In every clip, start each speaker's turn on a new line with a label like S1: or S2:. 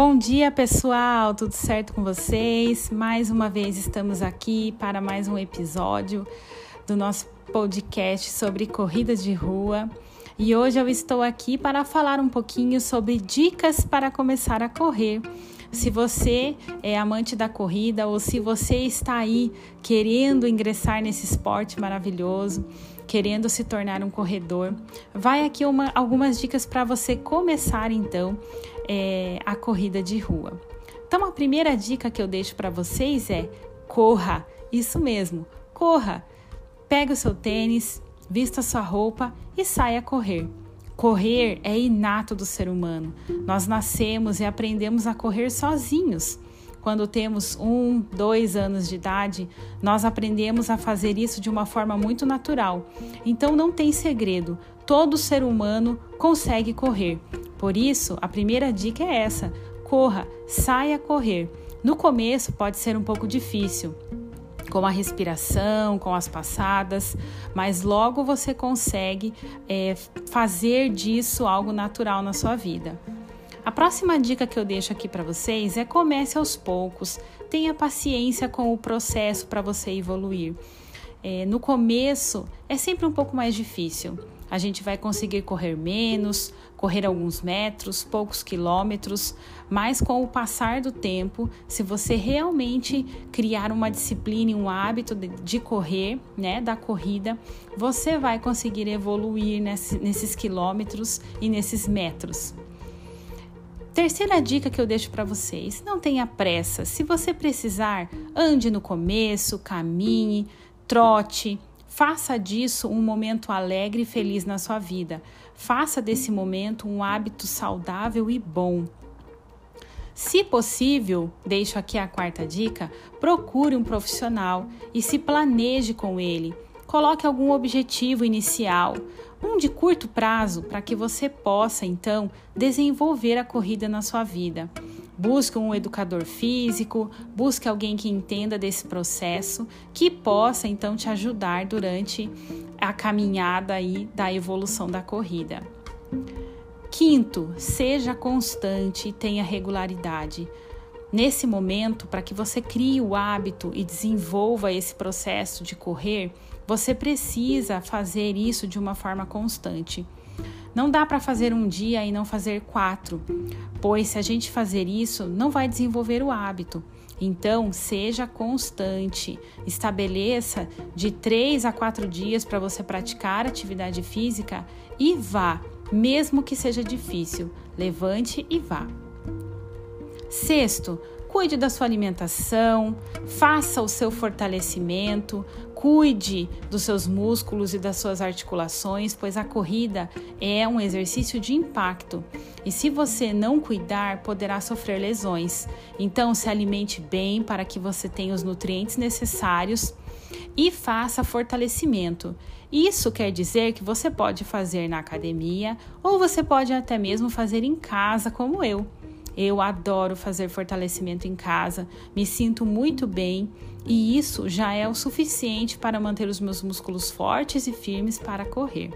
S1: Bom dia, pessoal! Tudo certo com vocês? Mais uma vez estamos aqui para mais um episódio do nosso podcast sobre corridas de rua. E hoje eu estou aqui para falar um pouquinho sobre dicas para começar a correr. Se você é amante da corrida ou se você está aí querendo ingressar nesse esporte maravilhoso, querendo se tornar um corredor, vai aqui uma, algumas dicas para você começar então é, a corrida de rua. Então, a primeira dica que eu deixo para vocês é corra. Isso mesmo, corra. Pega o seu tênis, vista sua roupa e saia a correr. Correr é inato do ser humano. Nós nascemos e aprendemos a correr sozinhos. Quando temos um, dois anos de idade, nós aprendemos a fazer isso de uma forma muito natural. Então não tem segredo, todo ser humano consegue correr. Por isso, a primeira dica é essa: corra, saia a correr. No começo pode ser um pouco difícil, com a respiração, com as passadas, mas logo você consegue é, fazer disso algo natural na sua vida. A próxima dica que eu deixo aqui para vocês é comece aos poucos, tenha paciência com o processo para você evoluir. É, no começo é sempre um pouco mais difícil a gente vai conseguir correr menos, correr alguns metros, poucos quilômetros, mas com o passar do tempo, se você realmente criar uma disciplina e um hábito de, correr, né, da corrida, você vai conseguir evoluir nesse, nesses quilômetros e nesses metros. Terceira dica que eu deixo para vocês: não tenha pressa. Se você precisar, ande no começo, caminhe, trote, Faça disso um momento alegre e feliz na sua vida. Faça desse momento um hábito saudável e bom. Se possível, deixo aqui a quarta dica: procure um profissional e se planeje com ele. Coloque algum objetivo inicial, um de curto prazo, para que você possa então desenvolver a corrida na sua vida. Busque um educador físico, busque alguém que entenda desse processo, que possa então te ajudar durante a caminhada aí da evolução da corrida. Quinto, seja constante e tenha regularidade. Nesse momento, para que você crie o hábito e desenvolva esse processo de correr, você precisa fazer isso de uma forma constante. Não dá para fazer um dia e não fazer quatro, pois se a gente fazer isso, não vai desenvolver o hábito. Então, seja constante, estabeleça de três a quatro dias para você praticar atividade física e vá, mesmo que seja difícil, levante e vá. Sexto, cuide da sua alimentação, faça o seu fortalecimento, cuide dos seus músculos e das suas articulações, pois a corrida é um exercício de impacto e se você não cuidar, poderá sofrer lesões. Então, se alimente bem para que você tenha os nutrientes necessários e faça fortalecimento. Isso quer dizer que você pode fazer na academia ou você pode até mesmo fazer em casa, como eu. Eu adoro fazer fortalecimento em casa, me sinto muito bem e isso já é o suficiente para manter os meus músculos fortes e firmes para correr.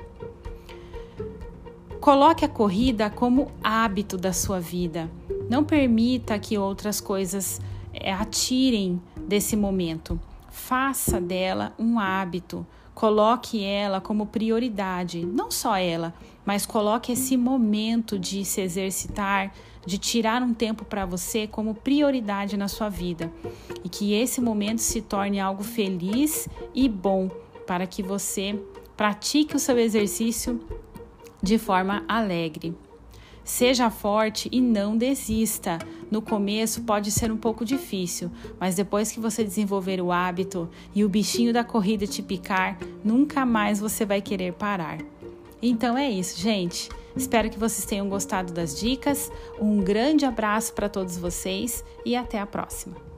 S1: Coloque a corrida como hábito da sua vida. Não permita que outras coisas eh, atirem desse momento. Faça dela um hábito. Coloque ela como prioridade, não só ela, mas coloque esse momento de se exercitar, de tirar um tempo para você como prioridade na sua vida e que esse momento se torne algo feliz e bom para que você pratique o seu exercício de forma alegre. Seja forte e não desista. No começo pode ser um pouco difícil, mas depois que você desenvolver o hábito e o bichinho da corrida te picar, nunca mais você vai querer parar. Então é isso, gente. Espero que vocês tenham gostado das dicas. Um grande abraço para todos vocês e até a próxima.